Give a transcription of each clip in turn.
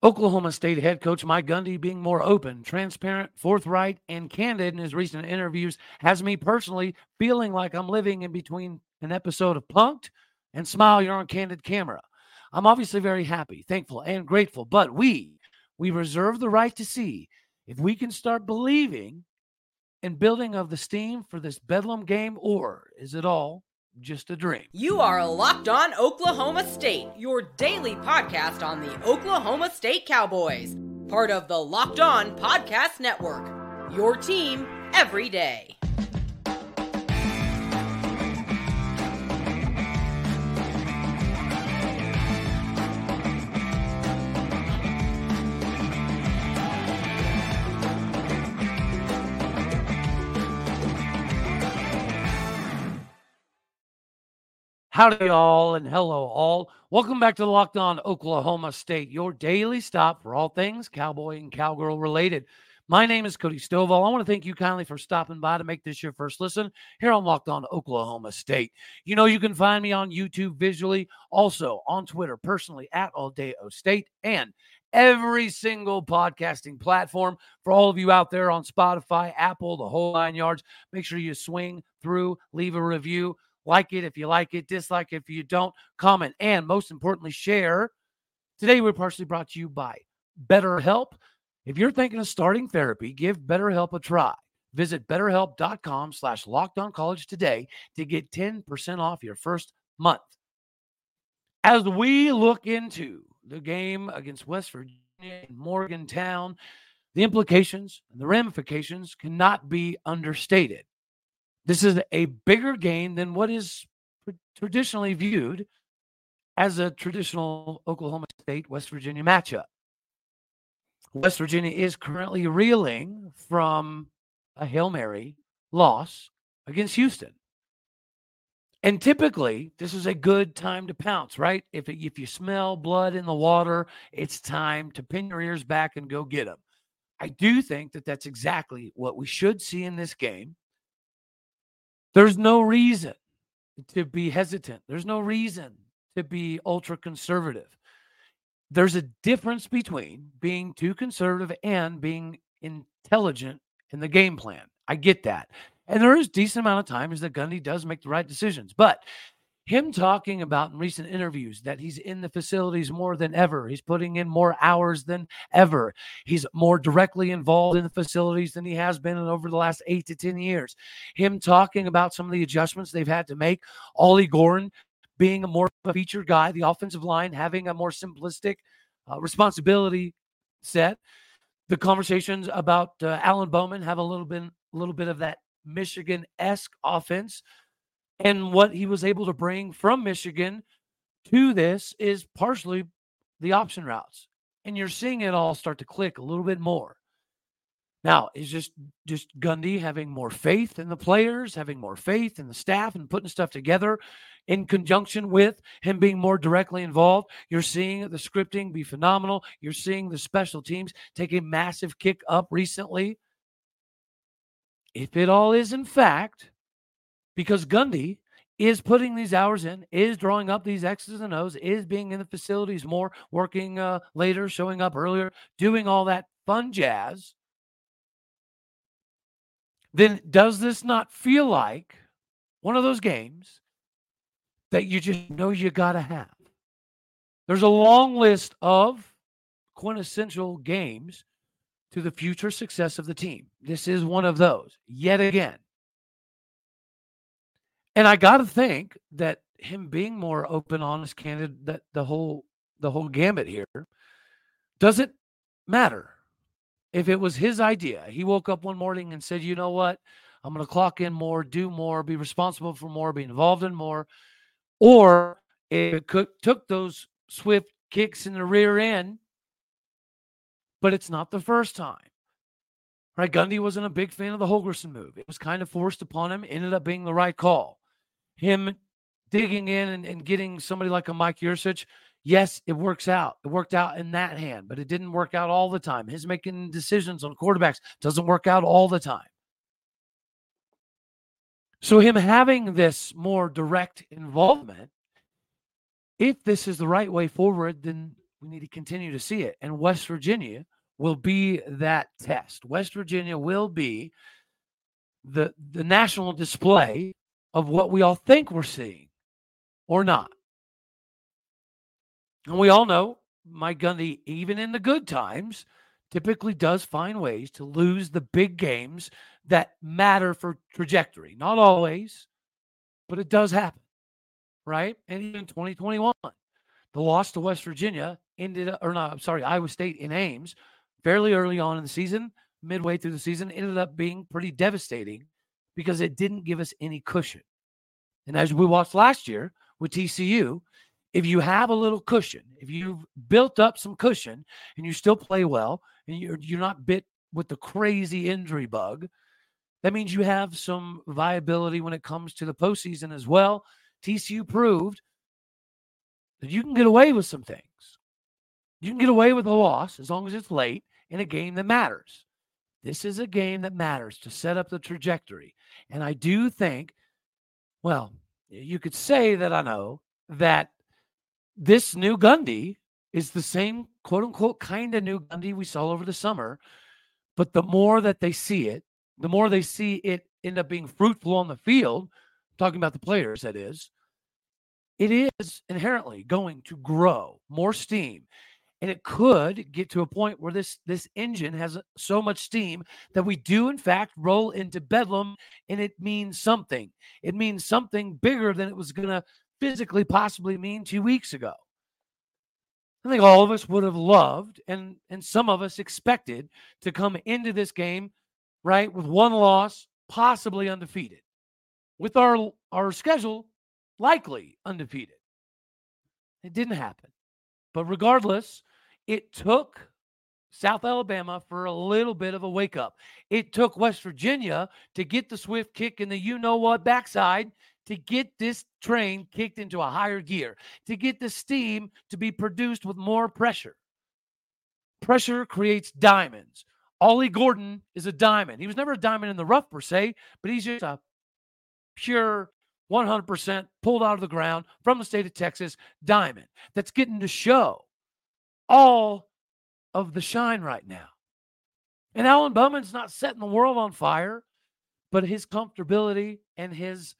Oklahoma State head coach Mike Gundy being more open, transparent, forthright, and candid in his recent interviews has me personally feeling like I'm living in between an episode of Punked and Smile You're on Candid Camera. I'm obviously very happy, thankful, and grateful, but we, we reserve the right to see if we can start believing in building of the steam for this Bedlam game, or is it all just a dream. You are Locked On Oklahoma State, your daily podcast on the Oklahoma State Cowboys, part of the Locked On Podcast Network. Your team every day. Howdy, y'all, and hello, all. Welcome back to Locked On Oklahoma State, your daily stop for all things cowboy and cowgirl related. My name is Cody Stovall. I want to thank you kindly for stopping by to make this your first listen here on Locked On Oklahoma State. You know, you can find me on YouTube visually, also on Twitter personally at All Day O State, and every single podcasting platform. For all of you out there on Spotify, Apple, the whole nine yards, make sure you swing through, leave a review. Like it if you like it, dislike it if you don't, comment, and most importantly, share. Today, we're partially brought to you by BetterHelp. If you're thinking of starting therapy, give BetterHelp a try. Visit betterhelp.com slash college today to get 10% off your first month. As we look into the game against West Virginia in Morgantown, the implications and the ramifications cannot be understated. This is a bigger game than what is traditionally viewed as a traditional Oklahoma State West Virginia matchup. West Virginia is currently reeling from a Hail Mary loss against Houston. And typically, this is a good time to pounce, right? If, if you smell blood in the water, it's time to pin your ears back and go get them. I do think that that's exactly what we should see in this game. There's no reason to be hesitant. There's no reason to be ultra conservative. There's a difference between being too conservative and being intelligent in the game plan. I get that. And there is decent amount of times that Gundy does make the right decisions. But him talking about in recent interviews that he's in the facilities more than ever. He's putting in more hours than ever. He's more directly involved in the facilities than he has been in over the last eight to 10 years. Him talking about some of the adjustments they've had to make. Ollie Gordon being a more featured guy, the offensive line having a more simplistic uh, responsibility set. The conversations about uh, Alan Bowman have a little bit, a little bit of that Michigan esque offense and what he was able to bring from Michigan to this is partially the option routes. And you're seeing it all start to click a little bit more. Now, is just just Gundy having more faith in the players, having more faith in the staff and putting stuff together in conjunction with him being more directly involved. You're seeing the scripting be phenomenal. You're seeing the special teams take a massive kick up recently. If it all is in fact because Gundy is putting these hours in, is drawing up these X's and O's, is being in the facilities more, working uh, later, showing up earlier, doing all that fun jazz, then does this not feel like one of those games that you just know you got to have? There's a long list of quintessential games to the future success of the team. This is one of those, yet again. And I got to think that him being more open, honest, candid, that the whole the whole gambit here doesn't matter. If it was his idea, he woke up one morning and said, "You know what? I'm going to clock in more, do more, be responsible for more, be involved in more," or it could, took those swift kicks in the rear end, but it's not the first time. Right? Gundy wasn't a big fan of the Holgorsen move. It was kind of forced upon him, ended up being the right call him digging in and, and getting somebody like a Mike Yurcich, yes, it works out. It worked out in that hand, but it didn't work out all the time. His making decisions on quarterbacks doesn't work out all the time. So, him having this more direct involvement, if this is the right way forward, then we need to continue to see it. And West Virginia will be that test. West Virginia will be the the national display of what we all think we're seeing or not. And we all know Mike Gundy, even in the good times, typically does find ways to lose the big games that matter for trajectory. Not always, but it does happen, right? And even 2021, the loss to West Virginia ended, or not, I'm sorry, Iowa State in Ames, fairly early on in the season, midway through the season, ended up being pretty devastating because it didn't give us any cushion. And as we watched last year with TCU, if you have a little cushion, if you've built up some cushion and you still play well and you're, you're not bit with the crazy injury bug, that means you have some viability when it comes to the postseason as well. TCU proved that you can get away with some things. You can get away with a loss as long as it's late in a game that matters. This is a game that matters to set up the trajectory. And I do think, well, you could say that I know that this new Gundy is the same quote unquote kind of new Gundy we saw over the summer. But the more that they see it, the more they see it end up being fruitful on the field, talking about the players, that is, it is inherently going to grow more steam. And it could get to a point where this this engine has uh, so much steam that we do in fact roll into bedlam and it means something. It means something bigger than it was going to physically possibly mean 2 weeks ago. I think all of us would have loved and and some of us expected to come into this game right with one loss, possibly undefeated. With our our schedule likely undefeated. It didn't happen. But regardless, it took South Alabama for a little bit of a wake up. It took West Virginia to get the swift kick in the you know what backside to get this train kicked into a higher gear, to get the steam to be produced with more pressure. Pressure creates diamonds. Ollie Gordon is a diamond. He was never a diamond in the rough per se, but he's just a pure 100% pulled out of the ground from the state of Texas diamond that's getting to show all of the shine right now. And Alan Bowman's not setting the world on fire, but his comfortability and his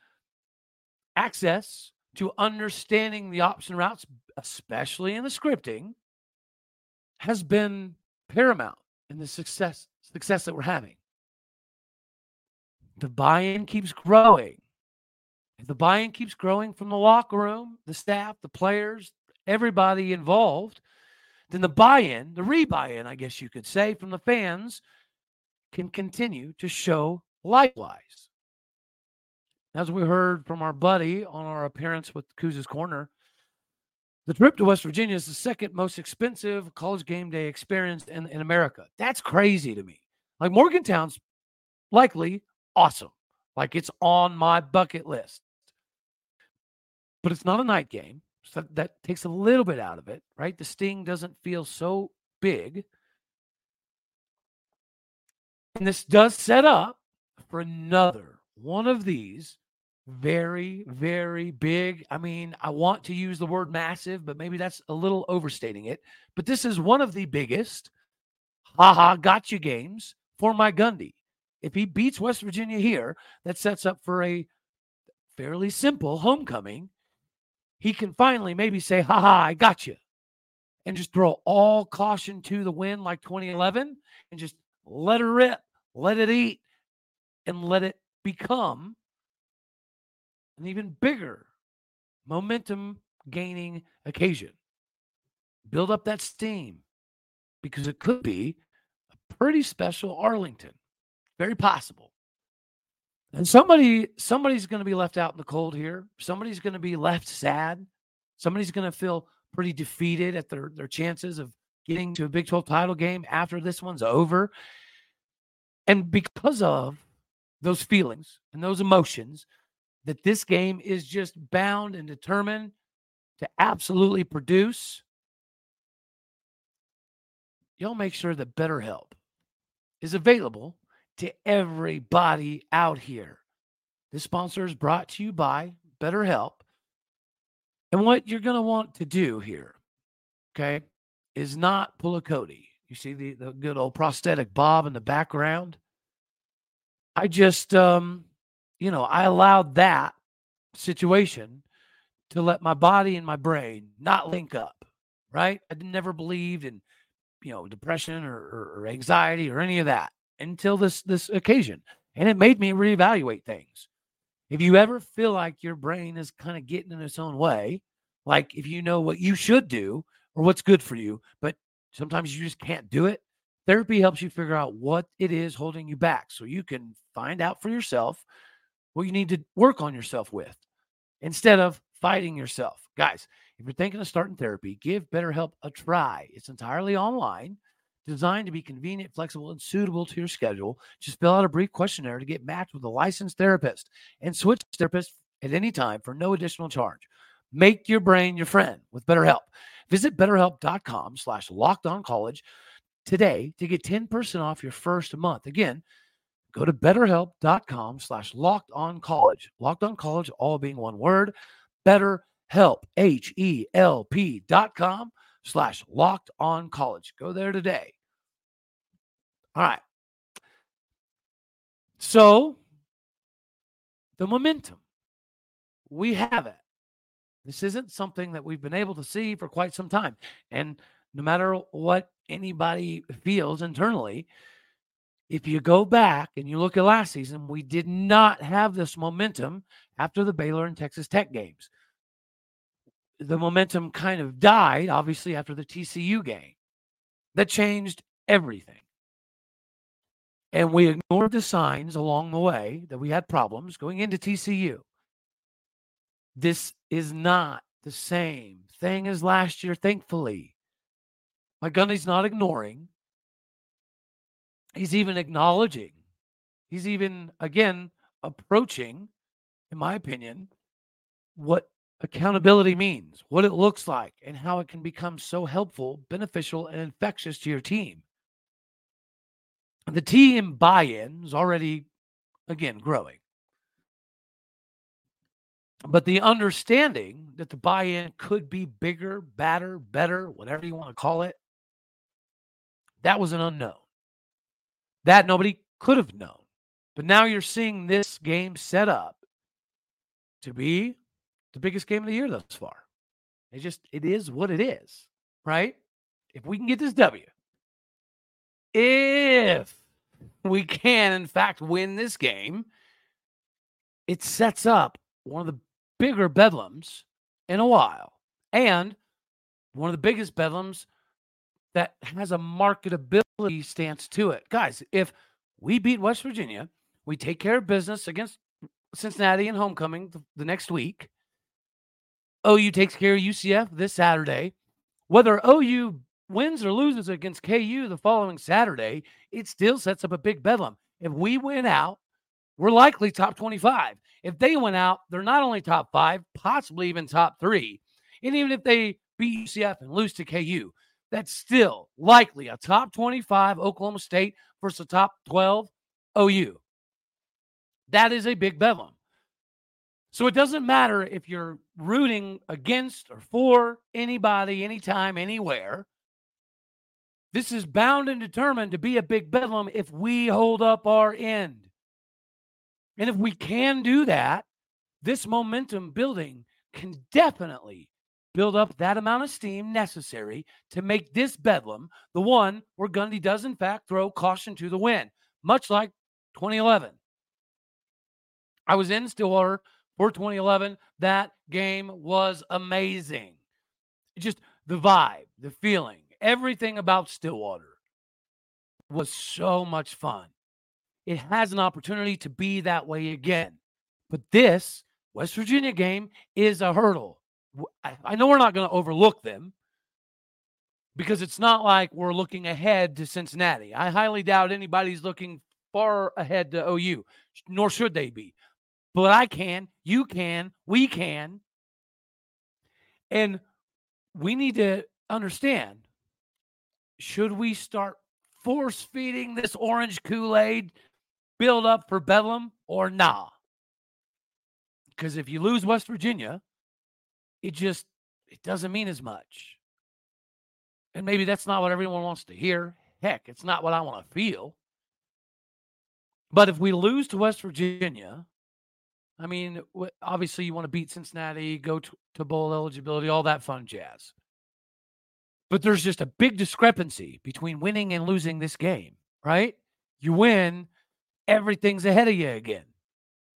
access to understanding the option routes, especially in the scripting, has been paramount in the success success that we're having. The buy-in keeps growing. The buy-in keeps growing from the locker room, the staff, the players, everybody involved, then the buy-in, the rebuy-in, I guess you could say, from the fans can continue to show likewise. As we heard from our buddy on our appearance with Kuz's Corner, the trip to West Virginia is the second most expensive college game day experience in, in America. That's crazy to me. Like Morgantown's likely awesome. Like it's on my bucket list. But it's not a night game. So that takes a little bit out of it, right? The sting doesn't feel so big. And this does set up for another one of these very, very big. I mean, I want to use the word massive, but maybe that's a little overstating it. But this is one of the biggest haha gotcha games for Mike Gundy. If he beats West Virginia here, that sets up for a fairly simple homecoming. He can finally maybe say, ha ha, I got you. And just throw all caution to the wind like 2011 and just let it rip, let it eat, and let it become an even bigger momentum gaining occasion. Build up that steam because it could be a pretty special Arlington. Very possible. And somebody somebody's going to be left out in the cold here. Somebody's going to be left sad. Somebody's going to feel pretty defeated at their their chances of getting to a Big 12 title game after this one's over. And because of those feelings and those emotions that this game is just bound and determined to absolutely produce, y'all make sure that BetterHelp is available to everybody out here. This sponsor is brought to you by BetterHelp. And what you're going to want to do here, okay, is not pull a Cody. You see the, the good old prosthetic Bob in the background? I just, um, you know, I allowed that situation to let my body and my brain not link up, right? I never believed in, you know, depression or, or, or anxiety or any of that until this this occasion, and it made me reevaluate things. If you ever feel like your brain is kind of getting in its own way, like if you know what you should do or what's good for you, but sometimes you just can't do it, therapy helps you figure out what it is holding you back so you can find out for yourself what you need to work on yourself with instead of fighting yourself. Guys, if you're thinking of starting therapy, give BetterHelp a try. It's entirely online designed to be convenient, flexible, and suitable to your schedule. Just fill out a brief questionnaire to get matched with a licensed therapist and switch therapists at any time for no additional charge. Make your brain your friend with BetterHelp. Visit betterhelp.com slash locked on college today to get 10% off your first month. Again, go to betterhelp.com slash locked on college. Locked on college, all being one word. BetterHelp, H E L P dot com slash locked on college. Go there today. All right. So, the momentum, we have it. This isn't something that we've been able to see for quite some time. And no matter what anybody feels internally, if you go back and you look at last season, we did not have this momentum after the Baylor and Texas Tech games. The momentum kind of died, obviously, after the TCU game. That changed everything. And we ignored the signs along the way that we had problems going into TCU. This is not the same thing as last year, thankfully. Mike Gundy's not ignoring. He's even acknowledging. He's even, again, approaching, in my opinion, what accountability means, what it looks like, and how it can become so helpful, beneficial, and infectious to your team. The team buy in is already, again, growing. But the understanding that the buy in could be bigger, badder, better, whatever you want to call it, that was an unknown. That nobody could have known. But now you're seeing this game set up to be the biggest game of the year thus far. It just, it is what it is, right? If we can get this W, if we can, in fact, win this game, it sets up one of the bigger bedlams in a while and one of the biggest bedlams that has a marketability stance to it. Guys, if we beat West Virginia, we take care of business against Cincinnati and homecoming the, next week. OU takes care of UCF this Saturday. Whether OU wins or loses against KU the following Saturday, it still sets up a big bedlam. If we win out, we're likely top 25. If they win out, they're not only top five, possibly even top three. And even if they beat UCF and lose to KU, that's still likely a top 25 Oklahoma State versus a top 12 OU. That is a big bedlam. So it doesn't matter if you're rooting against or for anybody, anytime, anywhere. This is bound and determined to be a big bedlam if we hold up our end. And if we can do that, this momentum building can definitely build up that amount of steam necessary to make this bedlam the one where Gundy does, in fact, throw caution to the wind, much like 2011. I was in Stillwater for 2011. That game was amazing. Just the vibe, the feeling, everything about Stillwater was so much fun it has an opportunity to be that way again. But this West Virginia game is a hurdle. I know we're not going to overlook them because it's not like we're looking ahead to Cincinnati. I highly doubt anybody's looking far ahead to OU, nor should they be. But I can, you can, we can. And we need to understand should we start force feeding this orange Kool Aid build up for Bedlam or nah? Because if you lose West Virginia, it just it doesn't mean as much. And maybe that's not what everyone wants to hear. Heck, it's not what I want to feel. But if we lose to West Virginia, I mean, obviously you want to beat Cincinnati, go to, to bowl eligibility, all that fun jazz. But there's just a big discrepancy between winning and losing this game, right? You win, everything's ahead of you again.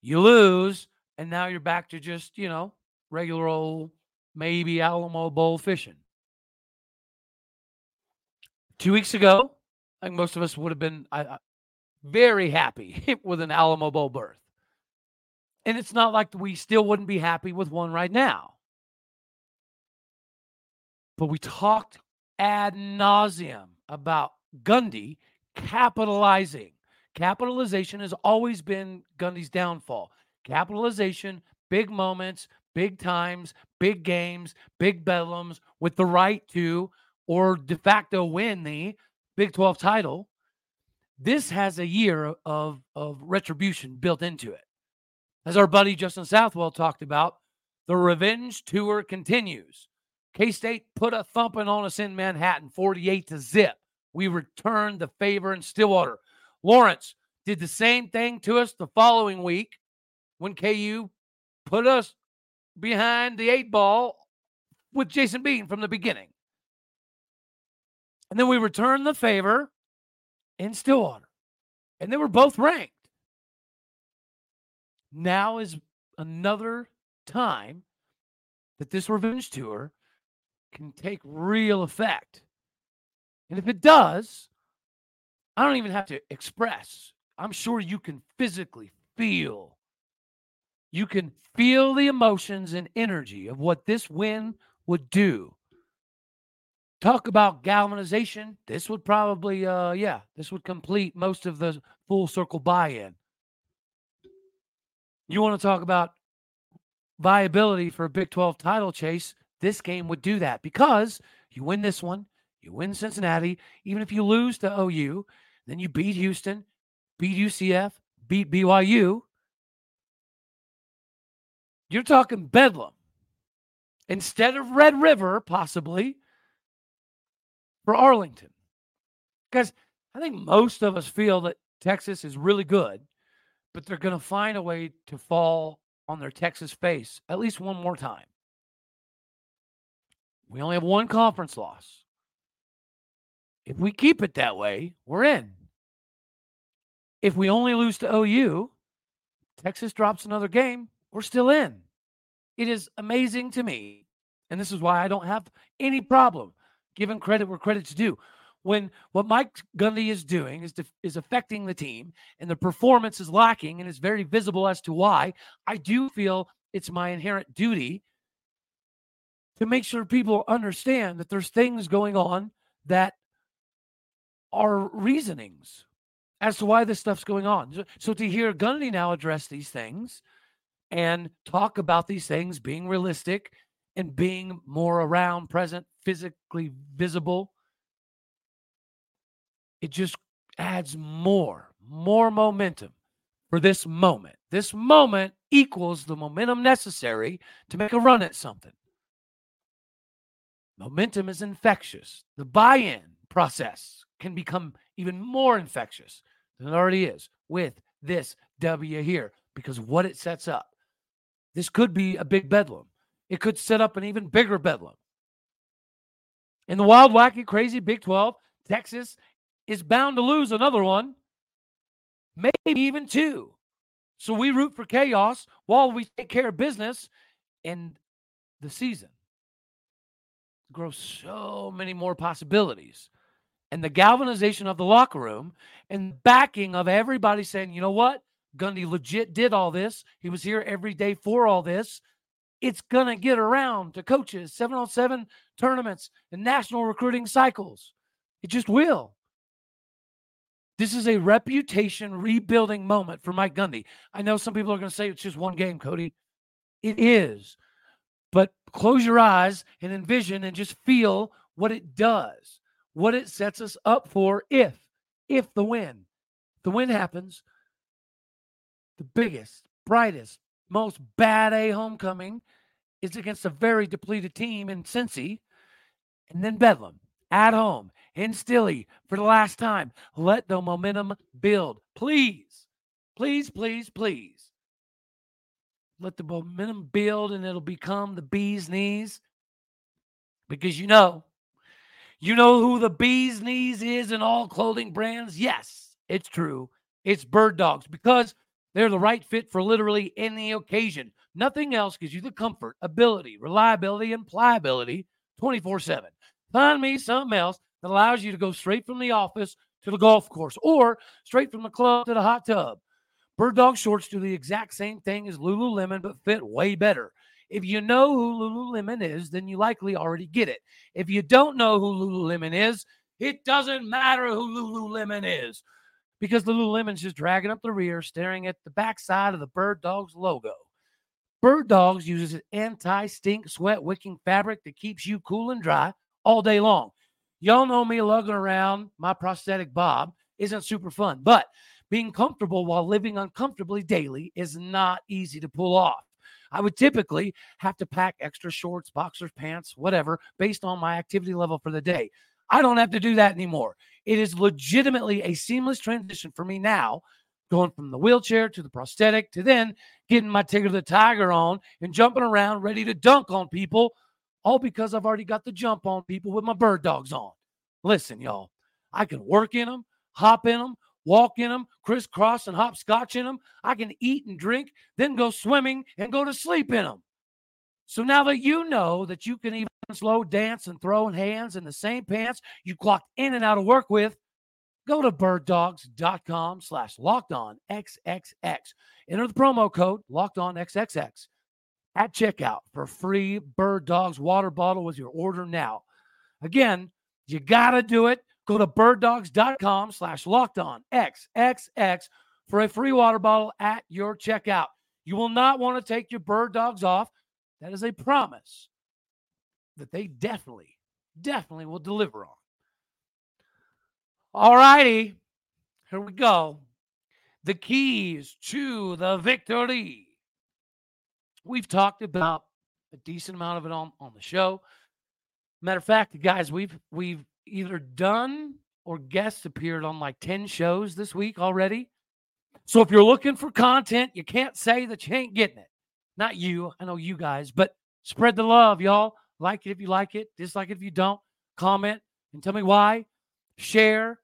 You lose, and now you're back to just, you know, regular old, maybe Alamo Bowl fishing. Two weeks ago, I think most of us would have been I, very happy with an Alamo Bowl berth. And it's not like we still wouldn't be happy with one right now. But we talked ad nauseum about Gundy capitalizing. Capitalization has always been Gundy's downfall. Capitalization, big moments, big times, big games, big bedlams with the right to or de facto win the Big 12 title. This has a year of, of retribution built into it. As our buddy Justin Southwell talked about, the revenge tour continues. K State put a thumping on us in Manhattan, 48 to zip. We returned the favor in Stillwater. Lawrence did the same thing to us the following week when KU put us behind the eight ball with Jason Bean from the beginning. And then we returned the favor in Stillwater. And they were both ranked. Now is another time that this revenge tour can take real effect. And if it does, I don't even have to express. I'm sure you can physically feel. You can feel the emotions and energy of what this win would do. Talk about galvanization. This would probably, uh, yeah, this would complete most of the full circle buy in. You want to talk about viability for a Big 12 title chase? This game would do that because you win this one, you win Cincinnati. Even if you lose to OU, then you beat Houston, beat UCF, beat BYU. You're talking Bedlam. Instead of Red River, possibly, for Arlington. Because I think most of us feel that Texas is really good but they're going to find a way to fall on their Texas face at least one more time. We only have one conference loss. If we keep it that way, we're in. If we only lose to OU, Texas drops another game, we're still in. It is amazing to me. And this is why I don't have any problem giving credit where credit's due when what Mike Gundy is doing is is affecting the team and the performance is lacking and is very visible as to why, I do feel it's my inherent duty to make sure people understand that there's things going on that are reasonings as to why this stuff's going on. So to hear Gundy now address these things and talk about these things being realistic and being more around, present, physically visible, it just adds more, more momentum for this moment. This moment equals the momentum necessary to make a run at something. Momentum is infectious. The buy in process can become even more infectious than it already is with this W here because what it sets up. This could be a big bedlam. It could set up an even bigger bedlam. In the wild, wacky, crazy Big 12, Texas is bound to lose another one, maybe even two. So we root for chaos while we take care of business and the season grows so many more possibilities. And the galvanization of the locker room and backing of everybody saying, you know what? Gundy legit did all this. He was here every day for all this. It's going to get around to coaches, 7 on 7 tournaments, and national recruiting cycles. It just will. This is a reputation rebuilding moment for Mike Gundy. I know some people are going to say it's just one game, Cody. It is. But close your eyes and envision and just feel what it does, what it sets us up for if, if the win, the win happens, the biggest, brightest, most bad A homecoming is against a very depleted team in Cincy, and then Bedlam. at home in Stilley for the last time. Let the momentum build. Please, please, please, please. Let the momentum build and it'll become the bee's knees. Because you know, you know who the bee's knees is in all clothing brands? Yes, it's true. It's bird dogs because they're the right fit for literally any occasion. Nothing else gives you the comfort, ability, reliability, and pliability 24 7. Find me something else that allows you to go straight from the office to the golf course or straight from the club to the hot tub. Bird dog shorts do the exact same thing as Lululemon, but fit way better. If you know who Lululemon is, then you likely already get it. If you don't know who Lululemon is, it doesn't matter who Lululemon is because Lululemon's just dragging up the rear, staring at the backside of the Bird Dogs logo. Bird Dogs uses an anti stink sweat wicking fabric that keeps you cool and dry all day long. Y'all know me lugging around my prosthetic Bob isn't super fun, but being comfortable while living uncomfortably daily is not easy to pull off. I would typically have to pack extra shorts, boxers, pants, whatever, based on my activity level for the day. I don't have to do that anymore. It is legitimately a seamless transition for me now, going from the wheelchair to the prosthetic to then getting my Tigger the Tiger on and jumping around ready to dunk on people, all because I've already got the jump on people with my bird dogs on. Listen, y'all, I can work in them, hop in them, walk in them, crisscross and hopscotch in them. I can eat and drink, then go swimming and go to sleep in them. So now that you know that you can even slow dance and throwing hands in the same pants you clocked in and out of work with, go to birddogs.com slash locked on XXX. Enter the promo code locked on XXX at checkout for free Bird Dogs water bottle with your order now. Again, you got to do it. Go to birddogs.com slash locked on XXX for a free water bottle at your checkout. You will not want to take your bird dogs off that is a promise that they definitely, definitely will deliver on. All righty, here we go. The keys to the victory. We've talked about a decent amount of it on, on the show. Matter of fact, guys, we've we've either done or guests appeared on like 10 shows this week already. So if you're looking for content, you can't say that you ain't getting it. Not you. I know you guys, but spread the love, y'all. Like it if you like it, dislike it if you don't. Comment and tell me why. Share.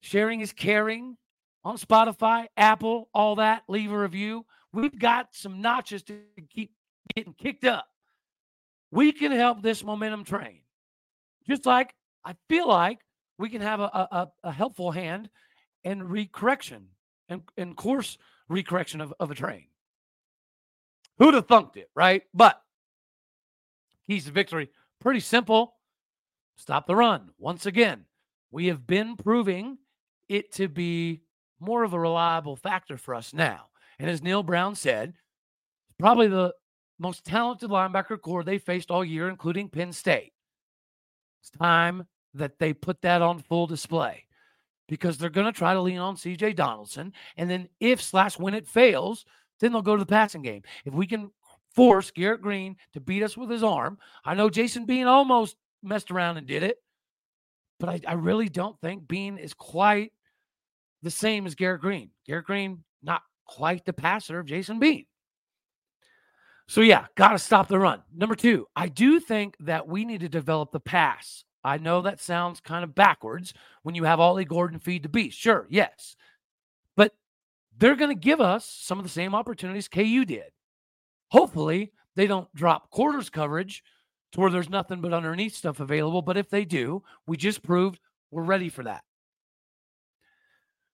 Sharing is caring on Spotify, Apple, all that. Leave a review. We've got some notches to keep getting kicked up. We can help this momentum train. Just like I feel like we can have a, a, a helpful hand in recorrection and, and course recorrection of, of a train. Who'd have thunked it, right? But keys to victory, pretty simple. Stop the run. Once again, we have been proving it to be more of a reliable factor for us now. And as Neal Brown said, probably the most talented linebacker corps they faced all year, including Penn State. It's time that they put that on full display because they're going to try to lean on CJ Donaldson. And then if slash when it fails, then they'll go to the passing game. If we can force Garrett Greene to beat us with his arm, I know Jason Bean almost messed around and did it, but I, I really don't think Bean is quite the same as Garrett Greene. Garrett Greene, not quite the passer of Jason Bean. So, yeah, got to stop the run. Number two, I do think that we need to develop the pass. I know that sounds kind of backwards when you have Ollie Gordon feed the beast. Sure, yes But they're going to give us some of the same opportunities KU did. Hopefully, they don't drop quarters coverage to where there's nothing but underneath stuff available. But if they do, we just proved we're ready for that.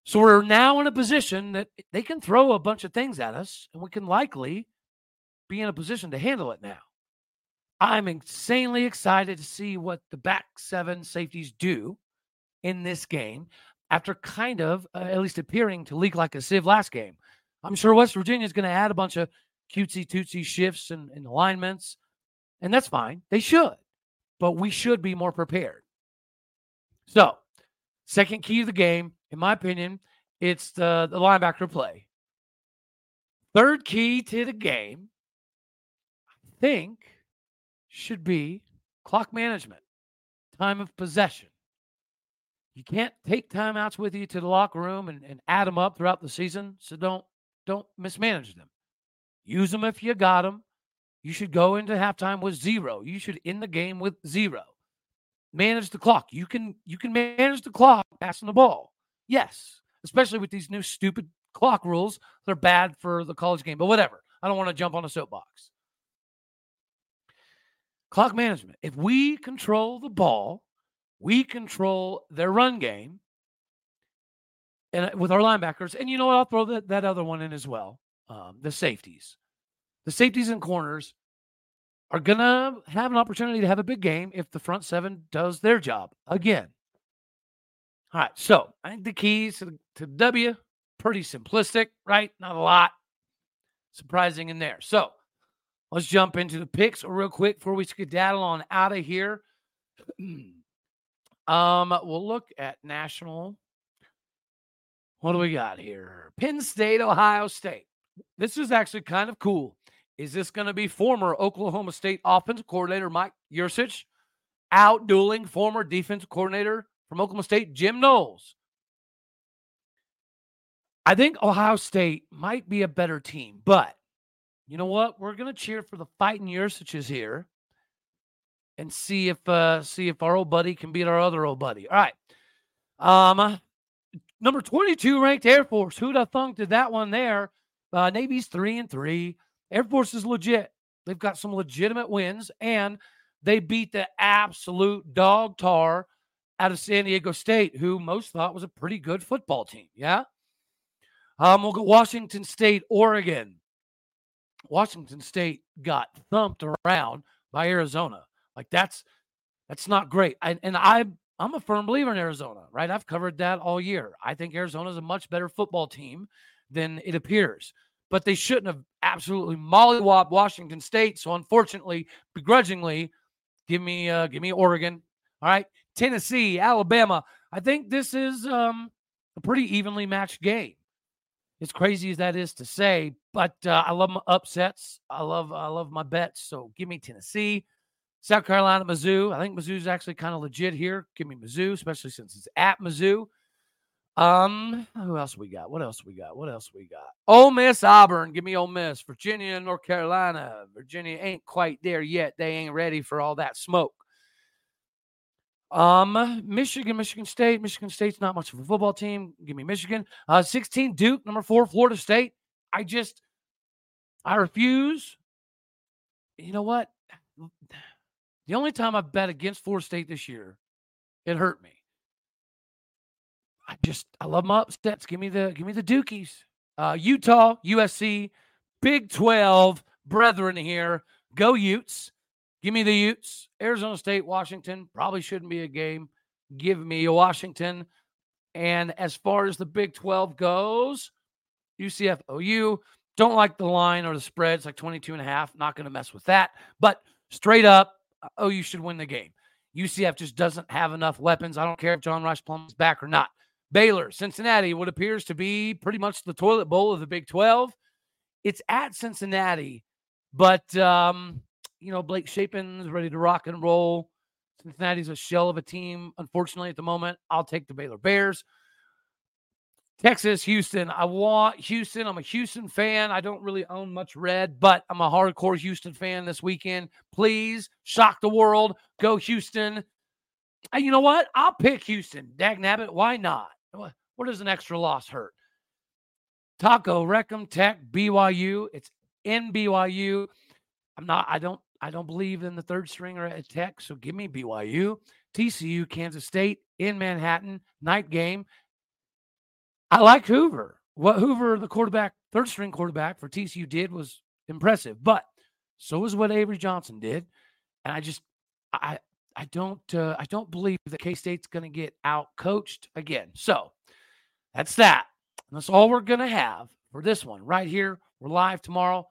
So we're now in a position that they can throw a bunch of things at us, and we can likely be in a position to handle it now. I'm insanely excited to see what the back seven safeties do in this game after kind of uh, at least appearing to leak like a sieve last game. I'm sure West Virginia is going to add a bunch of cutesy tootsy shifts and, and alignments, and that's fine. They should, but we should be more prepared. So, second key to the game, in my opinion, it's the, the linebacker play. Third key to the game, I think, should be clock management. time of possession. You can't take timeouts with you to the locker room and, and add them up throughout the season. So don't don't mismanage them. Use them if you got them. You should go into halftime with zero. You should end the game with zero. Manage the clock. You can you can manage the clock passing the ball. Yes, especially with these new stupid clock rules. They're bad for the college game, but whatever. I don't want to jump on a soapbox. Clock management. If we control the ball, we control their run game and uh, with our linebackers. And you know what? I'll throw that, that other one in as well. Um, the safeties. The safeties and corners are going to have an opportunity to have a big game if the front seven does their job again. All right. So I think the keys to, to W, pretty simplistic, right? Not a lot surprising in there. So let's jump into the picks real quick before we skedaddle on out of here. um, we'll look at national. What do we got here? Penn State, Ohio State. This is actually kind of cool. Is this going to be former Oklahoma State offensive coordinator Mike Yurcich out dueling former defensive coordinator from Oklahoma State Jim Knowles? I think Ohio State might be a better team, but you know what? We're to cheer for the fighting Yurciches here and see if uh see if our old buddy can beat our other old buddy. All right. Um number 22 ranked Air Force. Who'd have thunk did that one there? Uh, Navy's three and three. Air Force is legit. They've got some legitimate wins, and they beat the absolute dog tar out of San Diego State, who most thought was a pretty good football team. Yeah. Um, we'll go Washington State, Oregon. Washington State got thumped around by Arizona. Like that's that's not great. I, and I I'm a firm believer in Arizona, right? I've covered that all year. I think Arizona is a much better football team than it appears. But they shouldn't have absolutely mollywopped Washington State. So unfortunately, begrudgingly, give me uh, give me Oregon. All right, Tennessee, Alabama. I think this is um, a pretty evenly matched game. As crazy as that is to say, but uh, I love my upsets. I love I love my bets. So give me Tennessee. South Carolina, Mizzou. I think Mizzou's actually kind of legit here. Give me Mizzou, especially since it's at Mizzou. Um, who else we got? What else we got? What else we got? Ole Miss, Auburn. Give me Ole Miss. Virginia, North Carolina. Virginia ain't quite there yet. They ain't ready for all that smoke. Um, Michigan, Michigan State. Michigan State's not much of a football team. Give me Michigan. Uh, 16, Duke. Number four, Florida State. I just, I refuse. You know what? The only time I bet against Florida State this year, it hurt me. I just I love my upsets. Give me the give me the Dukies. Uh, Utah, USC, Big 12 brethren here. Go Utes. Give me the Utes. Arizona State, Washington. Probably shouldn't be a game. Give me Washington. And as far as the Big 12 goes, UCF OU. Don't like the line or the spread. It's like 22 and a half. Not going to mess with that. But straight up, oh, you should win the game. UCF just doesn't have enough weapons. I don't care if John Rhys Plumlee's back or not. Baylor, Cincinnati, what appears to be pretty much the toilet bowl of the Big 12. It's at Cincinnati, but um, you know, Blake Shapen's ready to rock and roll. Cincinnati's a shell of a team, unfortunately, at the moment. I'll take the Baylor Bears. Texas, Houston. I want Houston. I'm a Houston fan. I don't really own much red, but I'm a hardcore Houston fan this weekend. Please shock the world. Go Houston. And you know what? I'll pick Houston. Dag nabbit. Why not? What does an extra loss hurt? Taco, Reckham, Tech, BYU. It's in BYU. I'm not, I don't, I don't believe in the third stringer at Tech. So give me BYU. TCU, Kansas State in Manhattan, night game. I like Hoover. What Hoover, the quarterback, third string quarterback for TCU, did was impressive, but so is what Avery Johnson did. And I just, I, I don't, uh, I don't believe that K State's going to get out coached again. So that's that. And that's all we're going to have for this one right here. We're live tomorrow.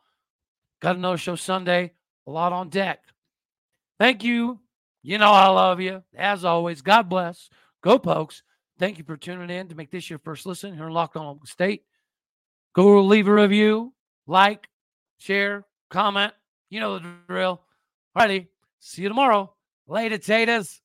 Got another show Sunday. A lot on deck. Thank you. You know I love you. As always, God bless. Go Pokes. Thank you for tuning in to make this your first listen here in Locked On State. Go leave a review, like, share, comment. You know the drill. Alrighty. See you tomorrow. Later, taters.